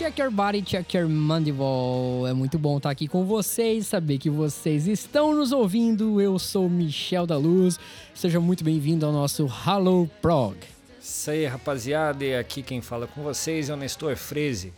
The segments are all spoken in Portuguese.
Check your body, check your mandible. É muito bom estar aqui com vocês, saber que vocês estão nos ouvindo. Eu sou Michel da Luz. Seja muito bem-vindo ao nosso Hello Prog. Isso aí, rapaziada. E aqui quem fala com vocês é o Nestor Freze.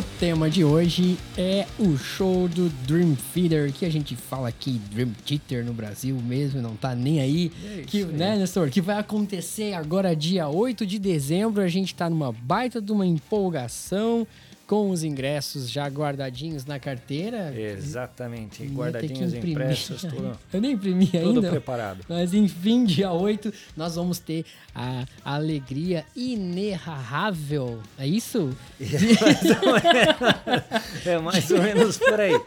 O tema de hoje é o show do Dream Theater, que a gente fala aqui Dream Theater no Brasil mesmo, não tá nem aí. É que, aí. né, Nestor? Que vai acontecer agora dia 8 de dezembro. A gente tá numa baita de uma empolgação com os ingressos já guardadinhos na carteira. Exatamente. Guardadinhos impressos, tudo, Eu nem imprimi tudo ainda. preparado. Mas enfim, dia 8 nós vamos ter a alegria inenarrável. É isso? É mais ou menos por aí.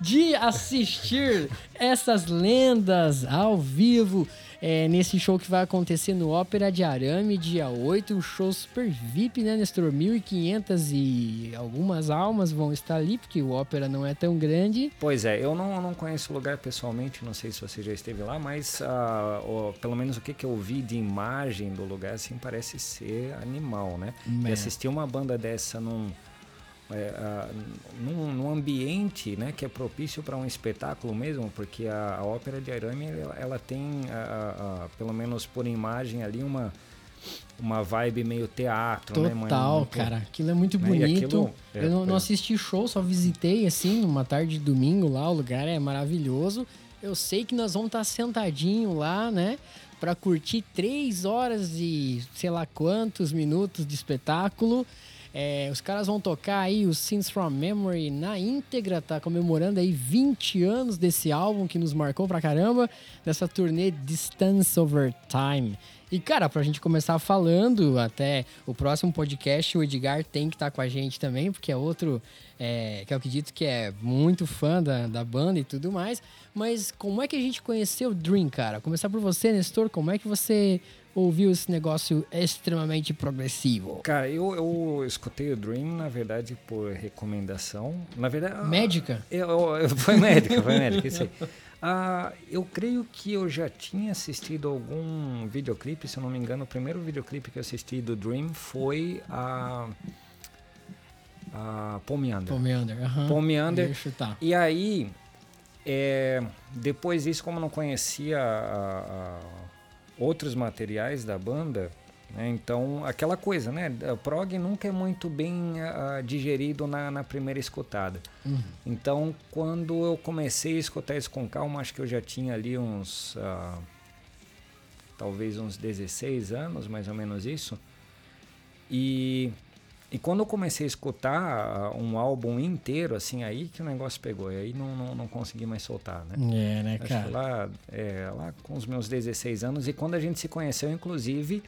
de assistir essas lendas ao vivo é, nesse show que vai acontecer no Ópera de Arame, dia 8. Um show super VIP, né, Nestor? 1.500 e algumas almas vão estar ali, porque o Ópera não é tão grande. Pois é, eu não, não conheço o lugar pessoalmente, não sei se você já esteve lá, mas ah, o- pelo menos o que, que eu vi de imagem do lugar, assim, parece ser animal, né? É. E assistir uma banda dessa num, é, ah, num, num ambiente né, que é propício para um espetáculo mesmo, porque a, a ópera de Arame ela, ela tem, ah, pelo menos por imagem ali, uma, uma vibe meio teatro, né? Total, muito- cara. Aquilo é muito né, bonito. aquilo- é, eu não, não é. assisti show, só visitei assim, numa tarde de domingo lá. O lugar é maravilhoso. Eu sei que nós vamos estar sentadinho lá, né? Pra curtir três horas e sei lá quantos minutos de espetáculo. É, os caras vão tocar aí o Scenes from Memory na íntegra, tá comemorando aí 20 anos desse álbum que nos marcou pra caramba, dessa turnê Distance Over Time. E, cara, pra gente começar falando, até o próximo podcast, o Edgar tem que estar com a gente também, porque é outro é, que eu acredito que é muito fã da, da banda e tudo mais. Mas como é que a gente conheceu o Dream, cara? Começar por você, Nestor, como é que você ouviu esse negócio extremamente progressivo? Cara, eu, eu escutei o Dream, na verdade, por recomendação. Na verdade. ah, Médica? Eu, eu- foi médica, foi médica, isso aí. Ah, eu creio que eu já tinha assistido algum videoclipe, se eu não me engano, o primeiro videoclipe que eu assisti do Dream foi a. a Paul Meander. Paul Meander, aham. Paul Meander. Eu ia chutar. E aí, é, depois disso, como eu não conhecia a- a- outros materiais da banda, né, então aquela coisa, né? A prog nunca é muito bem ah, digerido na, na primeira escutada. Uhum. Então, quando eu comecei a escutar isso com calma, acho que eu já tinha ali uns. ah, talvez uns 16 anos, mais ou menos isso. E, e quando eu comecei a escutar ah, um álbum inteiro, assim, aí que o negócio pegou. E aí não, não, não consegui mais soltar, né? É, né, Acho que cara? lá, é, lá com os meus 16 anos, e quando a gente se conheceu, inclusive,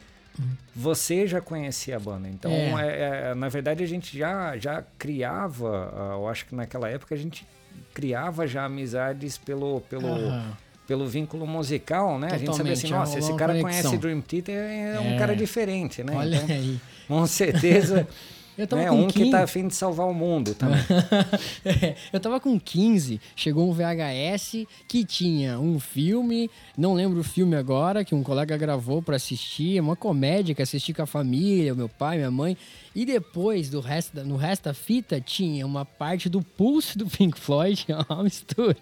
você já conhecia a banda. Então, Uhum. É. é, é, na verdade, a gente já, já criava, ah, eu acho que naquela época a gente criava já amizades pelo, pelo, Aham. Pelo vínculo musical, né? A gente sabia assim, Totalmente, nossa, é esse cara conexão. conhece Dream Theater, é um É. cara diferente, né? Olha Então, aí. com certeza, Eu tava né? com um que 15. tá afim de salvar o mundo também. É, eu tava com 15, chegou um VHS que tinha um filme, não lembro o filme agora, que um colega gravou pra assistir, é uma comédia que assisti com a família, meu pai, minha mãe. E depois, do resto no resto da fita, tinha uma parte do pulse do Pink Floyd, uma mistura.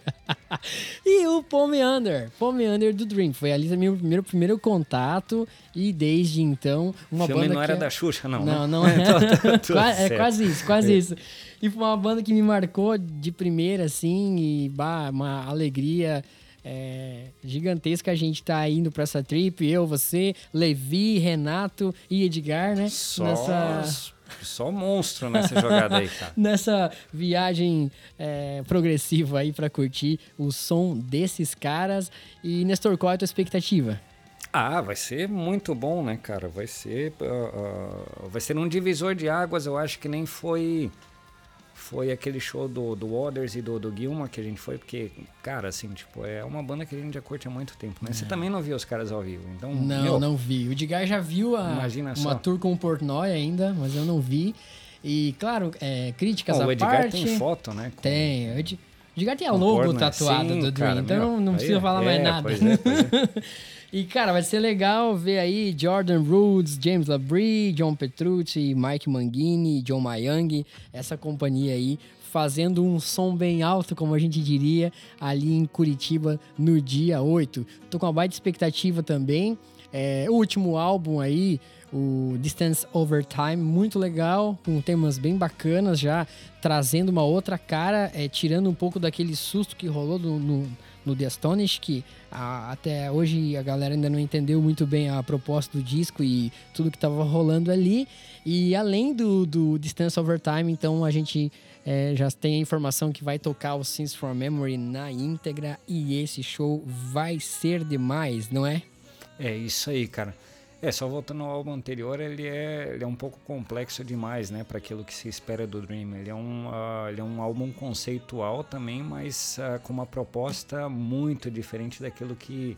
e o Paul Meander, Paul Meander do Dream. Foi ali meu primeiro, primeiro contato e desde então, uma o filme banda não era é- da Xuxa, não. não, né? não é. Então tá tudo Qua- é quase isso, quase isso. E foi uma banda que me marcou de primeira, assim, e bah, uma alegria é, gigantesca a gente tá indo pra essa trip. Eu, você, Levi, Renato e Edgar, né? Só, Nessa, só monstro nessa jogada aí, cara. nessa viagem é, progressiva aí pra curtir o som desses caras. E, Nestor, qual é a tua expectativa? Ah, vai ser muito bom, né, cara? Vai ser, ah, ah, vai ser um divisor de águas. Eu acho que nem foi foi aquele show do, do Waters e do, do Gilmore que a gente foi, porque, cara, assim, tipo, é uma banda que a gente já curte há muito tempo, né? Você também não viu os caras ao vivo, então... Não, meu, não vi. O Edgar já viu a, uma tour com o Portnoy ainda, mas eu não vi. E, claro, é, críticas Bom, à o Edgar parte. tem foto, né? com- Tem. O Edgar tem a com logo porno, né? tatuada Sim, do Dream, cara, então meu, não, precisa é- falar mais é, nada. pois é, pois é. E, cara, vai ser legal ver aí Jordan Rhodes, James Labrie, John Petrucci, Mike Mangini, John Mayang, essa companhia aí fazendo um som bem alto, como a gente diria, ali em Curitiba no dia 8. Tô com uma baita expectativa também. É, o último álbum aí, o Distance Over Time, muito legal, com temas bem bacanas já, trazendo uma outra cara, é, tirando um pouco daquele susto que rolou no, no, no The Astonish, que a- até hoje a galera ainda não entendeu muito bem a proposta do disco e tudo que estava rolando ali. E além do, do Distance Over Time, então a gente é, já tem a informação que vai tocar o Sins from Memory na íntegra e esse show vai ser demais, não é? É isso aí, cara. É, só voltando ao álbum anterior, ele é, ele é um pouco complexo demais, né, para aquilo que se espera do Dream. Ele é um, ah, ele é um álbum conceitual também, mas ah, com uma proposta muito diferente daquilo que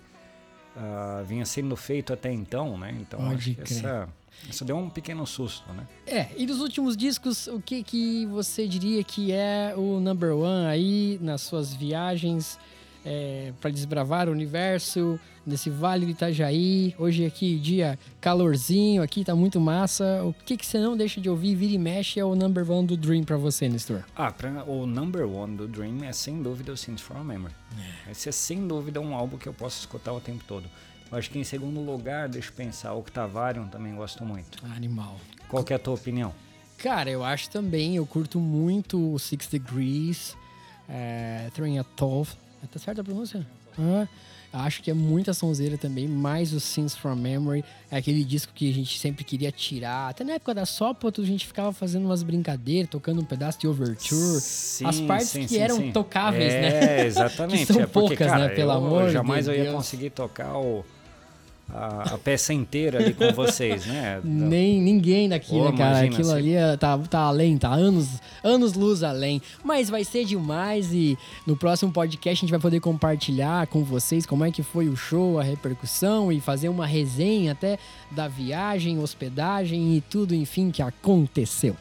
ah, vinha sendo feito até então, né? Então Pode acho que crer. essa, isso deu um pequeno susto, né? É, e dos últimos discos, o que que você diria que é o number one aí nas suas viagens para desbravar o universo, nesse Vale do Itajaí? Hoje aqui, dia calorzinho, aqui tá muito massa. O que que você não deixa de ouvir, vira e mexe, é o number one do Dream pra você, Nestor? Ah, pra, o number one do Dream é sem dúvida o Sins from a Memory. Esse é sem dúvida um álbum que eu posso escutar o tempo todo. Eu acho que em segundo lugar, deixa eu pensar, o Octavarium também gosto muito. Animal. Qual que é a tua opinião? Cara, eu acho também, eu curto muito o Six Degrees, é, Train a Tove. Tá certa a pronúncia? Ah, acho que é muita sonzeira também, mais o Sins from Memory, é aquele disco que a gente sempre queria tirar. Até na época da Sópoto a gente ficava fazendo umas brincadeiras, tocando um pedaço de Overture. Sim, as partes sim, que sim, eram tocáveis, é, né? É, exatamente. Que são é porque, poucas, cara, né? Pelo eu amor de jamais eu ia Deus. conseguir tocar o, a, a peça inteira ali com vocês, né? Nem ninguém daqui, Pô, né, cara? Aquilo ali é- tá, tá além, tá anos, anos luz além. Mas vai ser demais e no próximo podcast a gente vai poder compartilhar com vocês como é que foi o show, a repercussão e fazer uma resenha até da viagem, hospedagem e tudo, enfim, que aconteceu.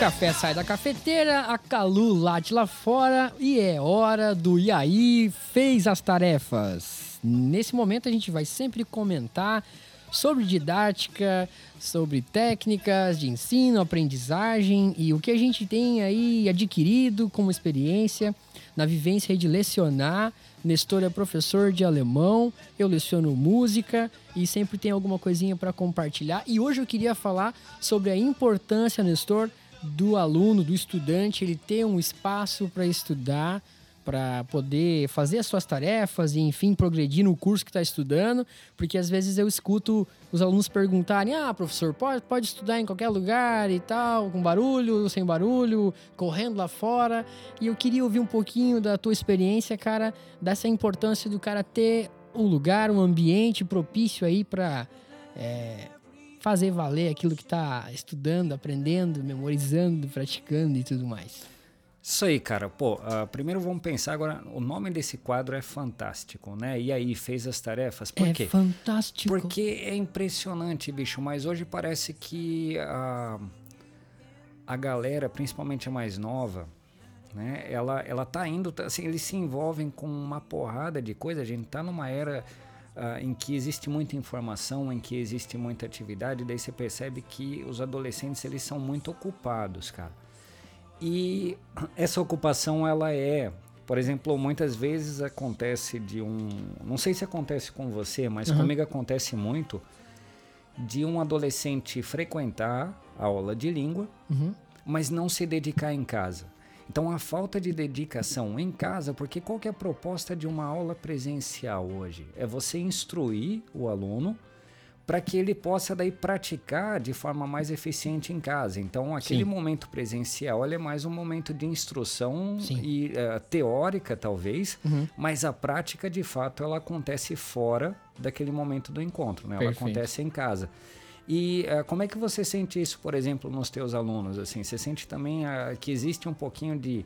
Café sai da cafeteira, a Calu late lá fora e é hora do E aí fez as tarefas. Nesse momento a gente vai sempre comentar sobre didática, sobre técnicas de ensino, aprendizagem e o que a gente tem aí adquirido como experiência na vivência de lecionar. Nestor é professor de alemão, eu leciono música e sempre tem alguma coisinha para compartilhar. E hoje eu queria falar sobre a importância, Nestor, do aluno, do estudante, ele ter um espaço para estudar, para poder fazer as suas tarefas e, enfim, progredir no curso que está estudando, porque às vezes eu escuto os alunos perguntarem: ah, professor, pode, pode estudar em qualquer lugar e tal, com barulho, sem barulho, correndo lá fora. E eu queria ouvir um pouquinho da tua experiência, cara, dessa importância do cara ter um lugar, um ambiente propício aí para fazer valer aquilo que está estudando, aprendendo, memorizando, praticando e tudo mais. Isso aí, cara. Pô, ah, primeiro vamos pensar agora. O nome desse quadro é fantástico, né? E aí, fez as tarefas? Por é quê? fantástico. Porque é impressionante, bicho. Mas hoje parece que a, a galera, principalmente a mais nova, né? Ela, ela tá indo, tá- assim, eles se envolvem com uma porrada de coisa. A gente tá numa era ah, em que existe muita informação, em que existe muita atividade. Daí você percebe que os adolescentes eles são muito ocupados, cara. E essa ocupação ela é, por exemplo, muitas vezes acontece de um, não sei se acontece com você, mas comigo acontece muito de um adolescente frequentar a aula de língua, mas não se dedicar em casa. Então a falta de dedicação em casa, porque qual que é a proposta de uma aula presencial hoje? É você instruir o aluno para que ele possa daí praticar de forma mais eficiente em casa. Então, aquele Sim. momento presencial é mais um momento de instrução Sim. Uhum. e eh, teórica, talvez, mas a prática, de fato, ela acontece fora daquele momento do encontro, né? Ela Perfeito. acontece em casa. E eh, como é que você sente isso, por exemplo, nos teus alunos? Assim, você sente também ah, que existe um pouquinho de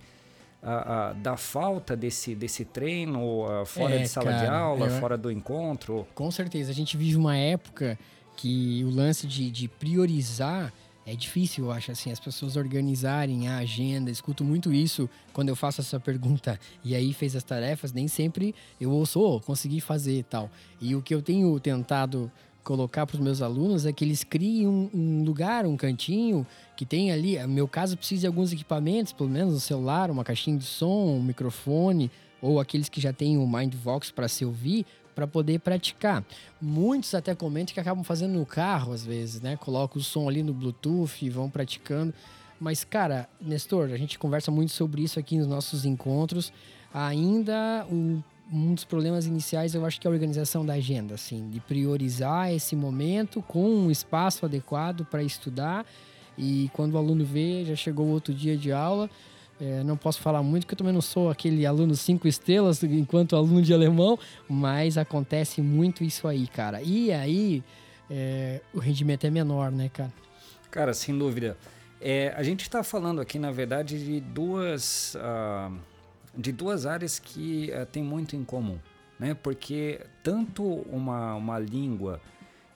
ah, da falta desse, desse treino ah, fora É, de sala de cara, aula, eu- fora do encontro? Com certeza. A gente vive uma época que o lance de, de priorizar é difícil, eu acho, assim, as pessoas organizarem a agenda. Escuto muito isso quando eu faço essa pergunta. E aí fez as tarefas, nem sempre eu ouço, "Oh, consegui fazer tal. E o que eu tenho tentado colocar para os meus alunos é que eles criem um, um lugar, um cantinho que tem ali. No meu caso, precisa de alguns equipamentos, pelo menos um celular, uma caixinha de som, um microfone, ou aqueles que já têm o Mindvox para se ouvir, para poder praticar. Muitos até comentam que acabam fazendo no carro, às vezes, né? Colocam o som ali no Bluetooth e vão praticando. Mas, cara, Nestor, a gente conversa muito sobre isso aqui nos nossos encontros. Ainda um, um dos problemas iniciais eu acho que é a organização da agenda, assim, de priorizar esse momento com um espaço adequado para estudar. E quando o aluno vê, já chegou outro dia de aula. É, não posso falar muito, porque eu também não sou aquele aluno cinco estrelas enquanto aluno de alemão, mas acontece muito isso aí, cara. E aí, é, o rendimento é menor, né, cara? Cara, sem dúvida. É, a gente está falando aqui, na verdade, de duas, ah, de duas áreas que ah, têm muito em comum. Né? Porque tanto uma, uma língua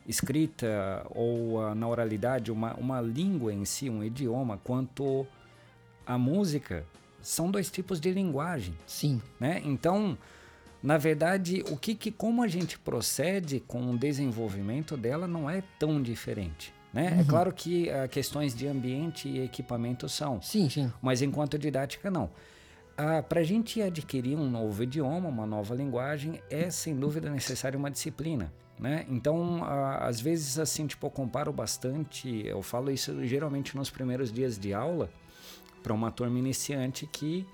escrita ou ah, na oralidade, uma, uma língua em si, um idioma, quanto a música, são dois tipos de linguagem Sim, né? Então, na verdade, o que, que como a gente procede com o desenvolvimento dela não é tão diferente, né? É claro que ah, questões de ambiente e equipamento são, sim, sim. mas enquanto didática não. Para a gente adquirir um novo idioma, uma nova linguagem, é sem dúvida necessário uma disciplina. Né? Então, ah, às vezes, assim, tipo, eu comparo bastante, eu falo isso geralmente nos primeiros dias de aula, para uma turma iniciante que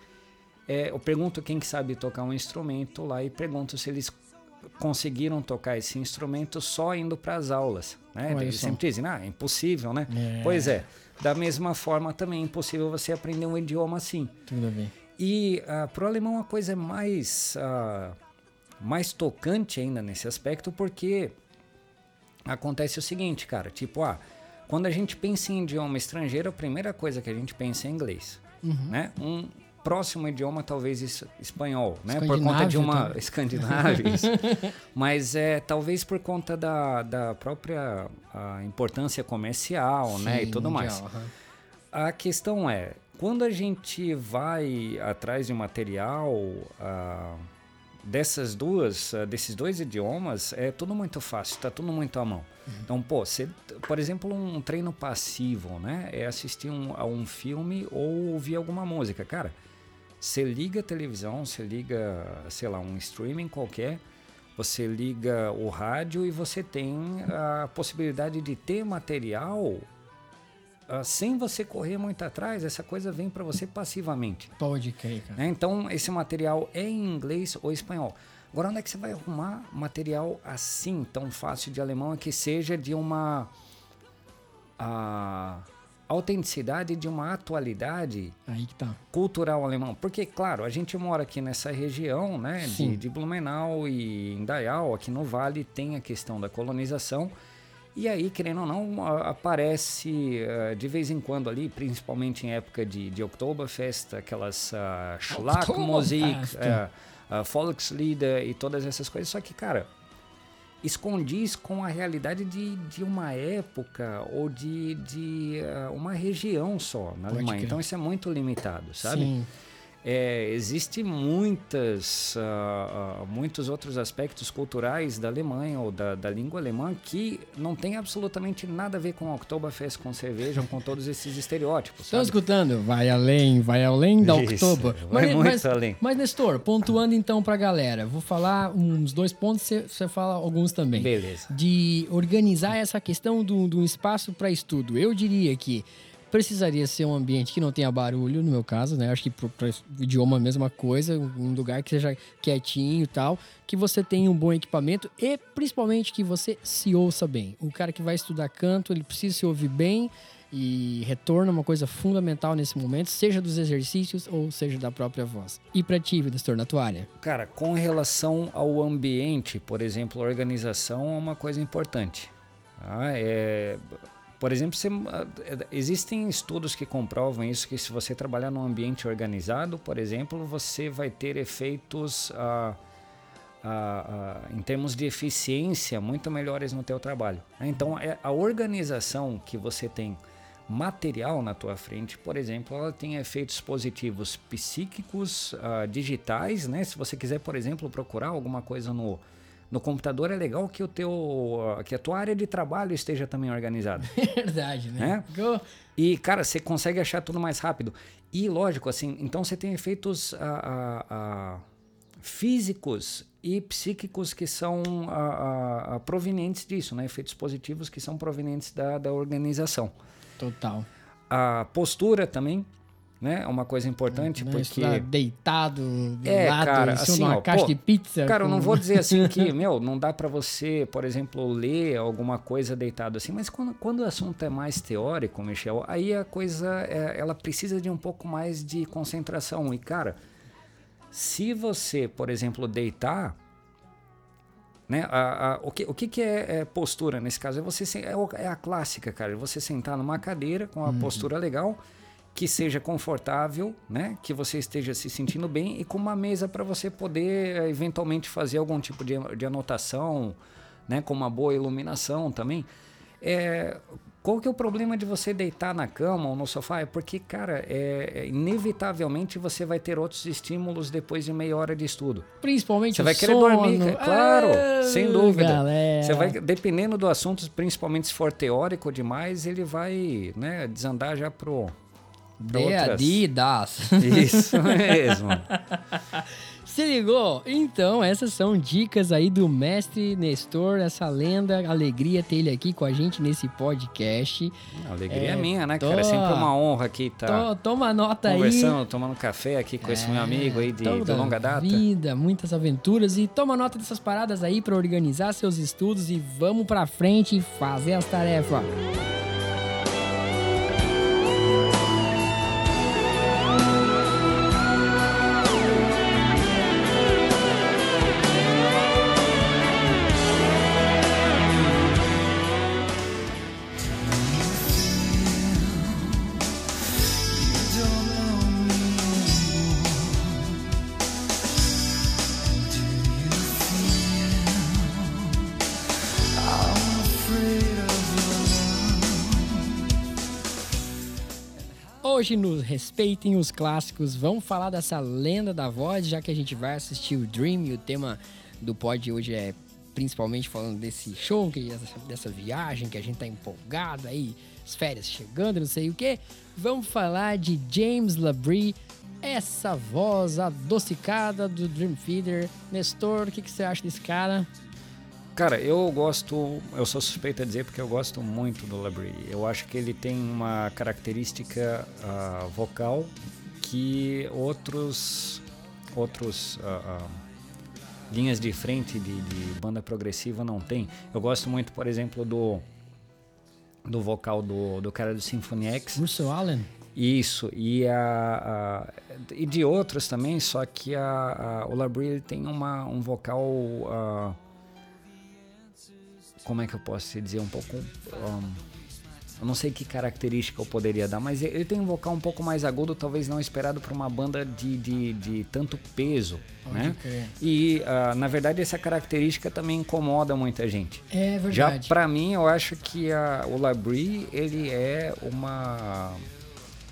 é, eu pergunto quem que sabe tocar um instrumento lá e pergunto se eles conseguiram tocar esse instrumento só indo para as aulas. Né? Olha Eles só. sempre dizem, ah, é impossível, né? É. Pois é. Da mesma forma, também é impossível você aprender um idioma assim. Tudo bem. E ah, para o alemão a coisa é mais, ah, mais tocante ainda nesse aspecto, porque acontece o seguinte, cara, tipo, ah, quando a gente pensa em idioma estrangeiro, a primeira coisa que a gente pensa é inglês, né? Um próximo idioma talvez es- espanhol, né? Por conta de uma também. escandinávio, isso. mas é talvez por conta da, da própria ah, importância comercial, né, e Sim, tudo mais. mundial, aham. A questão é, quando a gente vai atrás de material ah, dessas duas, ah, desses dois idiomas, é tudo muito fácil, tá tudo muito à mão. Então, pô, você, por exemplo, um treino passivo, né? É assistir um, a um filme ou ouvir alguma música. Cara, você liga a televisão, você liga, sei lá, um streaming qualquer, você liga o rádio e você tem a possibilidade de ter material sem você correr muito atrás, essa coisa vem para você passivamente. Pode crer, cara. né? Então, esse material é em inglês ou espanhol. Agora, onde é que você vai arrumar material assim, tão fácil de alemão, que seja de uma ah, autenticidade, de uma atualidade Aí que tá. cultural alemão? Porque, claro, a gente mora aqui nessa região, né, de, de Blumenau e Indaial, aqui no Vale, tem a questão da colonização. E aí, querendo ou não, aparece eh, de vez em quando ali, principalmente em época de, de Oktoberfest, aquelas uh, Schlagmusik, Oktoberfest. eh, uh, Volkslieder e todas essas coisas. Só que, cara, escondiz com a realidade de, de uma época ou de, de ah, uma região só na Pode Alemanha. crer. Então isso é muito limitado, sabe? Sim. É, existe muitas, ah, muitos outros aspectos culturais da Alemanha ou da, da língua alemã que não tem absolutamente nada a ver com Oktoberfest, com cerveja, com todos esses estereótipos. Estão escutando? Vai além, vai além da Oktober. vai muito mas, além. Mas, Nestor, pontuando então pra galera, vou falar uns dois pontos, você- fala alguns também. Beleza. De organizar essa questão do, do espaço para estudo. Eu diria que precisaria ser um ambiente que não tenha barulho, no meu caso, né? Acho que pro, pro idioma a mesma coisa, um lugar que seja quietinho e tal, que você tenha um bom equipamento e principalmente que você se ouça bem. O cara que vai estudar canto, ele precisa se ouvir bem e retorno é uma coisa fundamental nesse momento, seja dos exercícios ou seja da própria voz. E pra ti, Vitor, na área? Cara, com relação ao ambiente, por exemplo, a organização é uma coisa importante. tá? É, por exemplo, ah, existem estudos que comprovam isso, que se você trabalhar num ambiente organizado, por exemplo, você vai ter efeitos ah, ah, em termos de eficiência muito melhores no teu trabalho. né? Então, é a organização que você tem material na tua frente, por exemplo, ela tem efeitos positivos psíquicos, digitais, né? Se você quiser, por exemplo, procurar alguma coisa no, no computador, é legal que o teu, que a tua área de trabalho esteja também organizada. Verdade, né? Go- E, cara, você consegue achar tudo mais rápido. E, lógico, assim, então você tem efeitos ah, ah, ah, físicos e psíquicos que são provenientes disso, né? Efeitos positivos que são provenientes da, da organização. Total. A postura também, né? É uma coisa importante, Né? porque... Deitado, do É, lado, cara, assim, de uma ó, caixa pô, de pizza. Cara, eu não com- vou dizer assim que, meu, não dá pra você, por exemplo, ler alguma coisa deitado assim, mas quando, quando o assunto é mais teórico, Michel, aí a coisa, é, ela precisa de um pouco mais de concentração. E, cara, se você, por exemplo, deitar, né, a, a- o, que, o que, que é, é postura nesse caso? É, você, é, é a clássica, cara, você sentar numa cadeira com a postura legal, que seja confortável, né? Que você esteja se sentindo bem e com uma mesa para você poder eh, eventualmente fazer algum tipo de, de anotação, né? Com uma boa iluminação também. É, qual que é o problema de você deitar na cama ou no sofá? É porque, cara, é, é, inevitavelmente você vai ter outros estímulos depois de meia hora de estudo. Principalmente Você vai querer sono. dormir, é claro, Ah, sem dúvida. galera. Você vai, dependendo do assunto, principalmente se for teórico demais, ele vai né, desandar já pro. De outras- Adidas. Isso mesmo. Se ligou? Então, essas são dicas aí do mestre Nestor, essa lenda, alegria ter ele aqui com a gente nesse podcast. Alegria é, É, minha, né, tô- cara? É sempre uma honra aqui To- toma nota aí. conversando, tomando café aqui com esse meu amigo aí de, de longa data. Vida, muitas aventuras e toma nota dessas paradas aí pra organizar seus estudos e vamos pra frente fazer as tarefas. Hoje nos respeitem os clássicos, vamos falar dessa lenda da voz, já que a gente vai assistir o Dream e o tema do pod hoje é principalmente falando desse show, que essa- dessa viagem que a gente tá empolgado aí, as férias chegando, não sei o que. Vamos falar de James Labrie, essa voz adocicada do Dream Theater. Nestor, o que, que você acha desse cara? Cara, eu gosto, eu sou suspeito a dizer porque eu gosto muito do Labrie. Eu acho que ele tem uma característica ah, vocal que outros outros ah, ah, linhas de frente de, de banda progressiva não tem. Eu gosto muito, por exemplo, do do vocal do, do cara do Symphony X. Russell Allen? Isso, e, a, a- e de outros também, só que a, a- o Labrie tem uma, um vocal. Como é que eu posso dizer? Um pouco. ahn, eu não sei que característica eu poderia dar, mas ele tem um vocal um pouco mais agudo, talvez não esperado para uma banda de, de, de tanto peso, né? crer. E, ah, na verdade, essa característica também incomoda muita gente. É Já verdade. pra mim, eu acho que a, o Labrie, ele é uma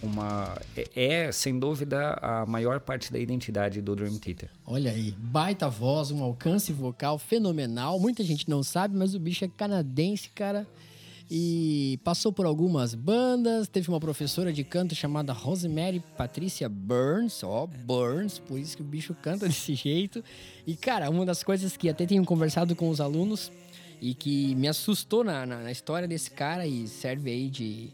uma é, é, sem dúvida a maior parte da identidade do Dream Theater. Olha aí, baita voz, um alcance vocal fenomenal. Muita gente não sabe, mas o bicho é canadense, cara. E passou por algumas bandas. Teve uma professora de canto chamada Rosemary Patricia Burns, ó, Burns, por isso que o bicho canta desse jeito. E, cara, uma das coisas que até tenho conversado com os alunos e que me assustou na, na, na história desse cara e serve aí de.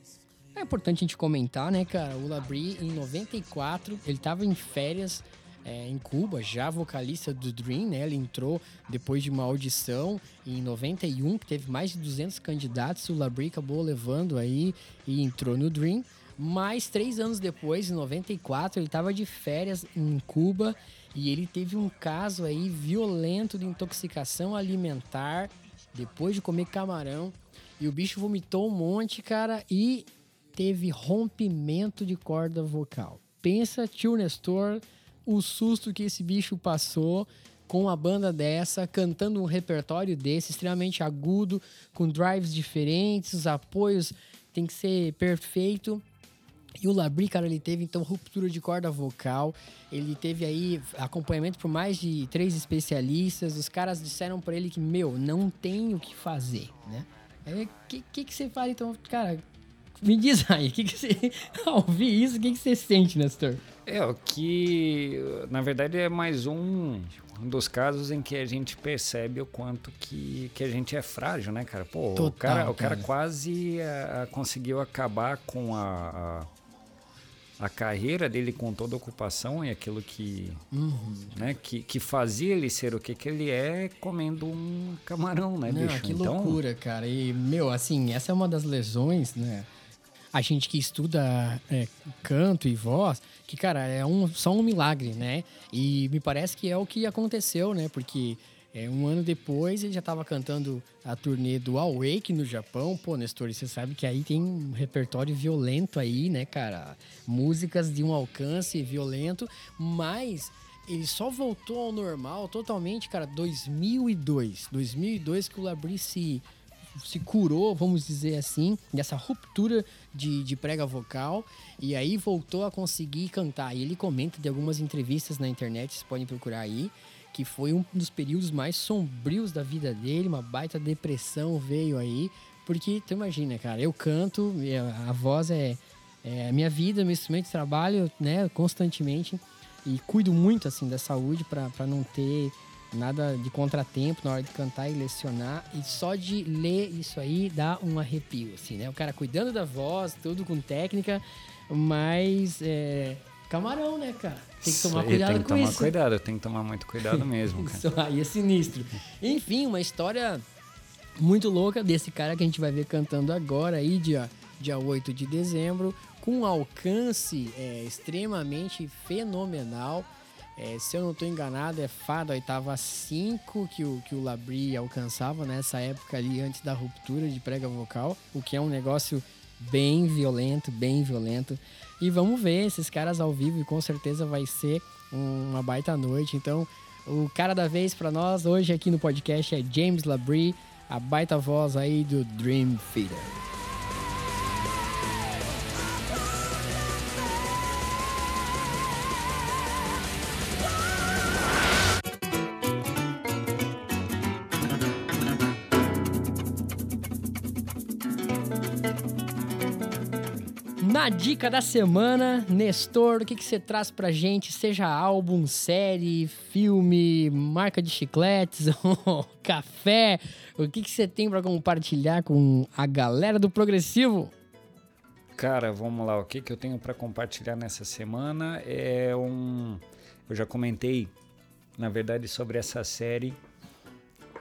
É importante a gente comentar, né, cara? O Labrie, em 94, ele tava em férias é, em Cuba, já vocalista do Dream, né? Ele entrou depois de uma audição em 91, que teve mais de 200 candidatos. O Labrie acabou levando aí e entrou no Dream. Mas três anos depois, em 94, ele estava de férias em Cuba e ele teve um caso aí violento de intoxicação alimentar depois de comer camarão. E o bicho vomitou um monte, cara, e teve rompimento de corda vocal. Pensa, tio Nestor, o susto que esse bicho passou com uma banda dessa, cantando um repertório desse, extremamente agudo, com drives diferentes, os apoios tem que ser perfeito. E o Labri, cara, ele teve então ruptura de corda vocal. Ele teve aí acompanhamento por mais de três especialistas. Os caras disseram pra ele que, meu, não tem o que fazer, né? O que, que, que você fala então, cara? Me diz aí, o que, que você. Ao ouvir isso, o que, que você sente, Nestor? É, o que na verdade é mais um, um dos casos em que a gente percebe o quanto que, que a gente é frágil, né, cara? Pô, o, Total, cara, o cara cara. quase ah, conseguiu acabar com a, a, a carreira dele com toda a ocupação e aquilo que, Uhum. né, que, que fazia ele ser o que, que ele é comendo um camarão, né, Não, bicho? que então, loucura, cara. E, meu, assim, essa é uma das lesões, né? A gente que estuda é, canto e voz, que, cara, é um, só um milagre, né? E me parece que é o que aconteceu, né? Porque é, um ano depois ele já estava cantando a turnê do Awake no Japão. Pô, Nestor, você sabe que aí tem um repertório violento aí, né, cara? Músicas de um alcance violento, mas ele só voltou ao normal totalmente, cara, 2002. 2002 que o Labri se curou, vamos dizer assim, dessa ruptura de, de prega vocal. E aí voltou a conseguir cantar. E ele comenta de algumas entrevistas na internet, vocês podem procurar aí, que foi um dos períodos mais sombrios da vida dele, uma baita depressão veio aí, porque tu imagina, cara, eu canto, a voz é, é a minha vida, meu instrumento de trabalho, né, constantemente. E cuido muito assim da saúde para não ter nada de contratempo na hora de cantar e lecionar e só de ler isso aí dá um arrepio assim né o cara cuidando da voz tudo com técnica mas é, camarão né cara tem que tomar cuidado tem que com tomar isso cuidado, tem que tomar muito cuidado mesmo, cara. isso aí é sinistro. Enfim, uma história muito louca desse cara que a gente vai ver cantando agora aí, dia, dia 8 de dezembro, com um alcance é, extremamente fenomenal. É, se eu não estou enganado, é fada oitava 5 que o, que o Labri alcançava nessa época ali antes da ruptura de prega vocal, o que é um negócio bem violento, bem violento. E vamos ver esses caras ao vivo e com certeza vai ser um- uma baita noite. Então, o cara da vez pra nós hoje aqui no podcast é James Labrie, a baita voz aí do Dream Theater. Dica da semana, Nestor, o que, que você traz pra gente? Seja álbum, série, filme, marca de chicletes, café. O que, que você tem pra compartilhar com a galera do Progressivo? Cara, vamos lá. O que, que eu tenho para compartilhar nessa semana é um. Eu já comentei, na verdade, sobre essa série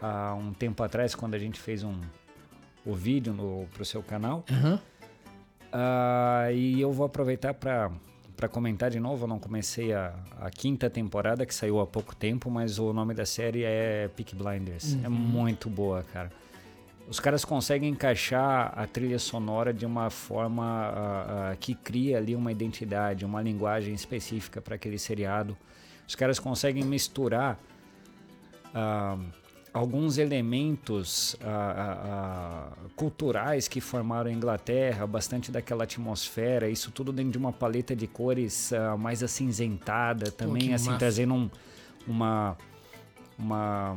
há um tempo atrás, quando a gente fez um o vídeo no pro seu canal. Aham. Ah, e eu vou aproveitar para para comentar de novo. Eu não comecei a, a quinta temporada que saiu há pouco tempo, mas o nome da série é Peak Blinders. É muito boa, cara. Os caras conseguem encaixar a trilha sonora de uma forma ah, ah, que cria ali uma identidade, uma linguagem específica para aquele seriado. Os caras conseguem misturar ah, alguns elementos ah, ah, ah, culturais que formaram a Inglaterra, bastante daquela atmosfera, isso tudo dentro de uma paleta de cores ah, mais acinzentada, também assim massa. trazendo um, uma uma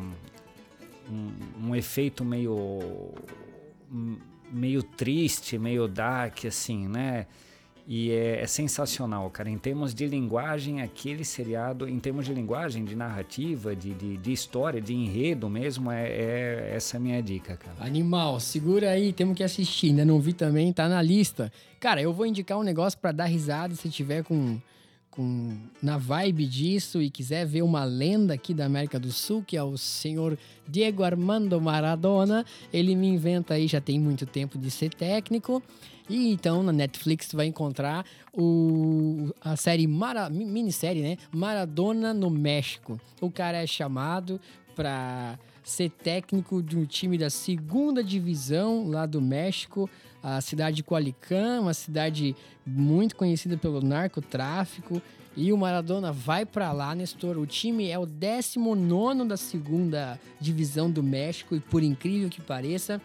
um, um efeito meio meio triste, meio dark assim, né? E é, é sensacional, cara. Em termos de linguagem, aquele seriado, em termos de linguagem, de narrativa, de, de, de história, de enredo mesmo, é, é essa é a minha dica, cara. Animal, segura aí, temos que assistir. Ainda não vi também, tá na lista. Cara, eu vou indicar um negócio pra dar risada se tiver com, com na vibe disso e quiser ver uma lenda aqui da América do Sul, que é o senhor Diego Armando Maradona. Ele me inventa aí, já tem muito tempo de ser técnico. E então na Netflix tu vai encontrar o, a série, Mara, mi- minissérie, né? Maradona no México. O cara é chamado para ser técnico de um time da segunda divisão lá do México, a cidade de Coalicán, uma cidade muito conhecida pelo narcotráfico. E o Maradona vai para lá, Nestor. O time é o 19 da segunda divisão do México e por incrível que pareça,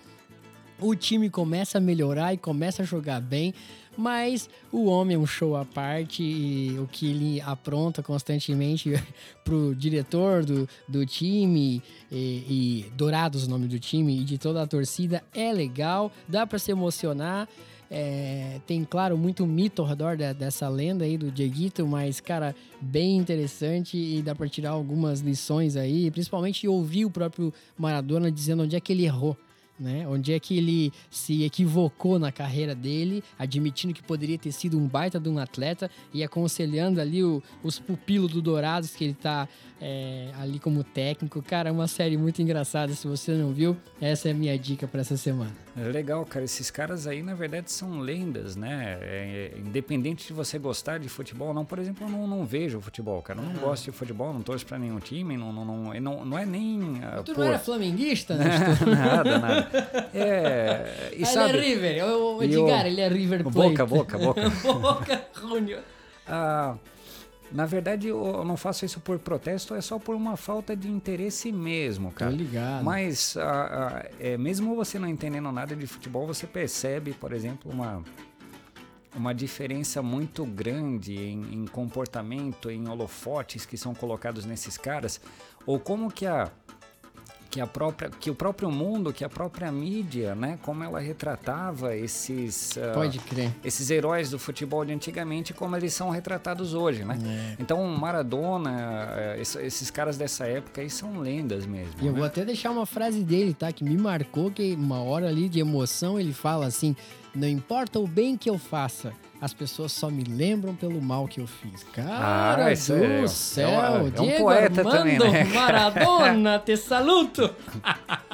o time começa a melhorar e começa a jogar bem, mas o homem é um show à parte e o que ele apronta constantemente pro diretor do, do time e, e Dourados o nome do time e de toda a torcida é legal, dá para se emocionar. É, tem, claro, muito mito ao redor dessa lenda aí do Dieguito, mas, cara, bem interessante e dá para tirar algumas lições aí, principalmente ouvir o próprio Maradona dizendo onde é que ele errou né? Onde é que ele se equivocou na carreira dele, admitindo que poderia ter sido um baita de um atleta e aconselhando ali o- os pupilos do Dourados que ele tá é, ali como técnico. Cara, é uma série muito engraçada. Se você não viu, essa é a minha dica para essa semana. É legal, cara. Esses caras aí, na verdade, são lendas, né? É, é, independente de você gostar de futebol ou não, por exemplo, eu não, não vejo futebol, cara. Eu não gosto de futebol, não torço pra nenhum time, não, não, não, não, não é nem. ah, Tu pô, não era flamenguista, né? nada, nada. É. E Ah, sabe. Ele é River. O, o Edgar, ele é River Plate. Boca, boca, boca. Boca Junior. Ah, na verdade, eu não faço isso por protesto, é só por uma falta de interesse mesmo, Tô cara. ligado. Mas, ah, ah, é, mesmo você não entendendo nada de futebol, você percebe, por exemplo, uma, uma diferença muito grande em, em comportamento, em holofotes que são colocados nesses caras, ou como que a que a própria que o próprio mundo, que a própria mídia, né, como ela retratava esses Pode crer. esses heróis do futebol de antigamente como eles são retratados hoje, né? É. Então Maradona, eh, esse- esses caras dessa época aí são lendas mesmo. E eu né? vou até deixar uma frase dele, tá? Que me marcou, que uma hora ali de emoção ele fala assim: Não importa o bem que eu faça, as pessoas só me lembram pelo mal que eu fiz. Cara Ah, do é- é um- céu, é um Diego poeta Armando também, né? Maradona, te saluto!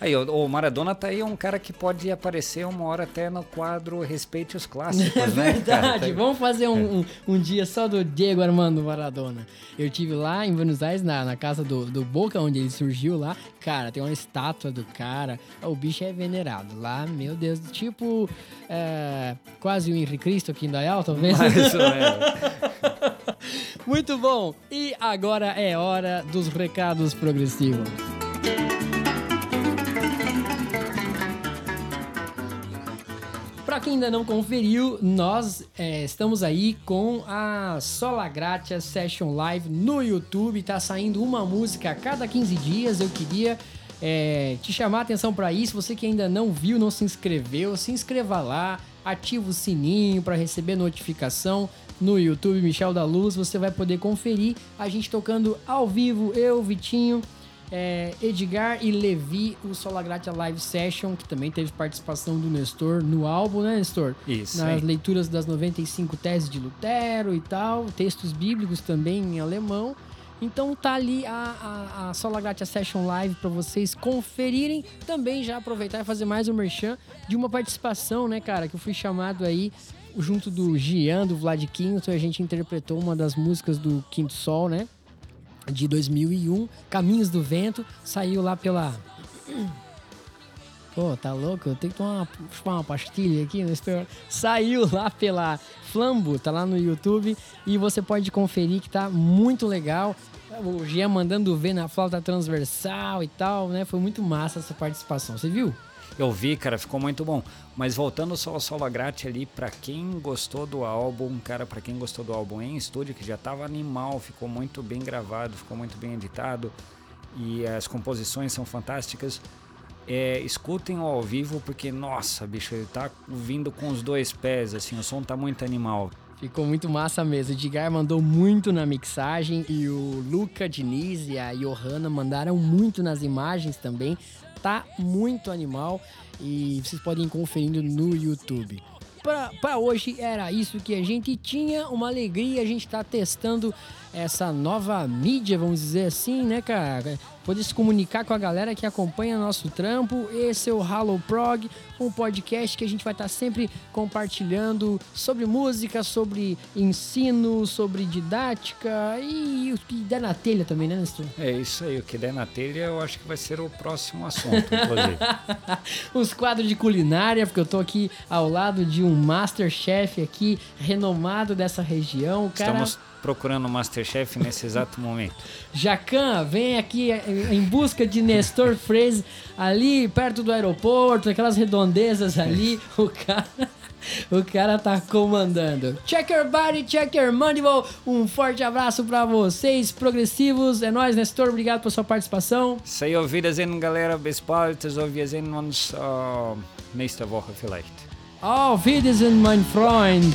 Aí, o, o Maradona tá aí, é um cara que pode aparecer uma hora até no quadro Respeite os Clássicos, É né? verdade, Tá- vamos fazer um, um, um dia só do Diego Armando Maradona. Eu tive lá em Buenos Aires, na, na casa do, do Boca, onde ele surgiu lá. Cara, tem uma estátua do cara. O bicho é venerado lá, meu Deus. Tipo, é, quase o Henrique Cristo aqui em Dayal, talvez. Ou menos. Muito bom. E agora é hora dos recados progressivos. Quem ainda não conferiu, nós é, estamos aí com a Sola Gratia Session Live no YouTube. Tá saindo uma música a cada 15 dias. Eu queria é, te chamar a atenção para isso. Você que ainda não viu, não se inscreveu, se inscreva lá, ativa o sininho para receber notificação no YouTube Michel da Luz. Você vai poder conferir a gente tocando ao vivo, eu, Vitinho é, Edgar e Levi, o Solagratia Live Session, que também teve participação do Nestor no álbum, né, Nestor? Isso Nas aí. leituras das 95 teses de Lutero e tal, textos bíblicos também em alemão. Então tá ali a, a, a Solagratia Session Live para vocês conferirem. Também já aproveitar e fazer mais um merchan de uma participação, né, cara, que eu fui chamado aí junto do Gian, do Vlad Quinto, a gente interpretou uma das músicas do Quinto Sol, né? De 2001, Caminhos do Vento, saiu lá pela. Pô, tá louco? Eu tenho que tomar uma, chupar uma pastilha aqui no exterior. Saiu lá pela Flambo, tá lá no YouTube e você pode conferir que tá muito legal. O Jean mandando ver na flauta transversal e tal, né? Foi muito massa essa participação. Você viu? Eu vi, cara, ficou muito bom. Mas voltando só ao Solo Grate ali, pra quem gostou do álbum, cara, pra quem gostou do álbum em estúdio, que já tava animal, ficou muito bem gravado, ficou muito bem editado e as composições são fantásticas. é, escutem ao vivo, porque, nossa, bicho, ele tá vindo com os dois pés, assim, o som tá muito animal. Ficou muito massa mesmo. O Edgar mandou muito na mixagem e o Luca Diniz e a Johanna mandaram muito nas imagens também. Tá muito animal e vocês podem ir conferindo no YouTube. Pra hoje era isso que a gente tinha. Uma alegria a gente tá testando essa nova mídia, vamos dizer assim, né, cara? Poder se comunicar com a galera que acompanha nosso trampo. Esse é o Halo Prog, um podcast que a gente vai estar sempre compartilhando sobre música, sobre ensino, sobre didática e o que der na telha também, né, Nestor? É isso aí, o que der na telha eu acho que vai ser o próximo assunto, inclusive. Uns quadros de culinária, porque eu tô aqui ao lado de um Masterchef aqui, renomado dessa região. O cara... Estamos procurando o Masterchef nesse exato momento. Jacan, vem aqui em busca de Nestor Freire, ali perto do aeroporto, aquelas redondezas ali, o cara... O cara tá comandando. Check your body, check your money. Um forte abraço pra vocês, progressivos. É nóis, Nestor. Obrigado pela sua participação. Aí, auf Wiedersehen, galera. Bis bald. Wir sehen uns äh, nächste Woche vielleicht. Auf Wiedersehen, mein Freund.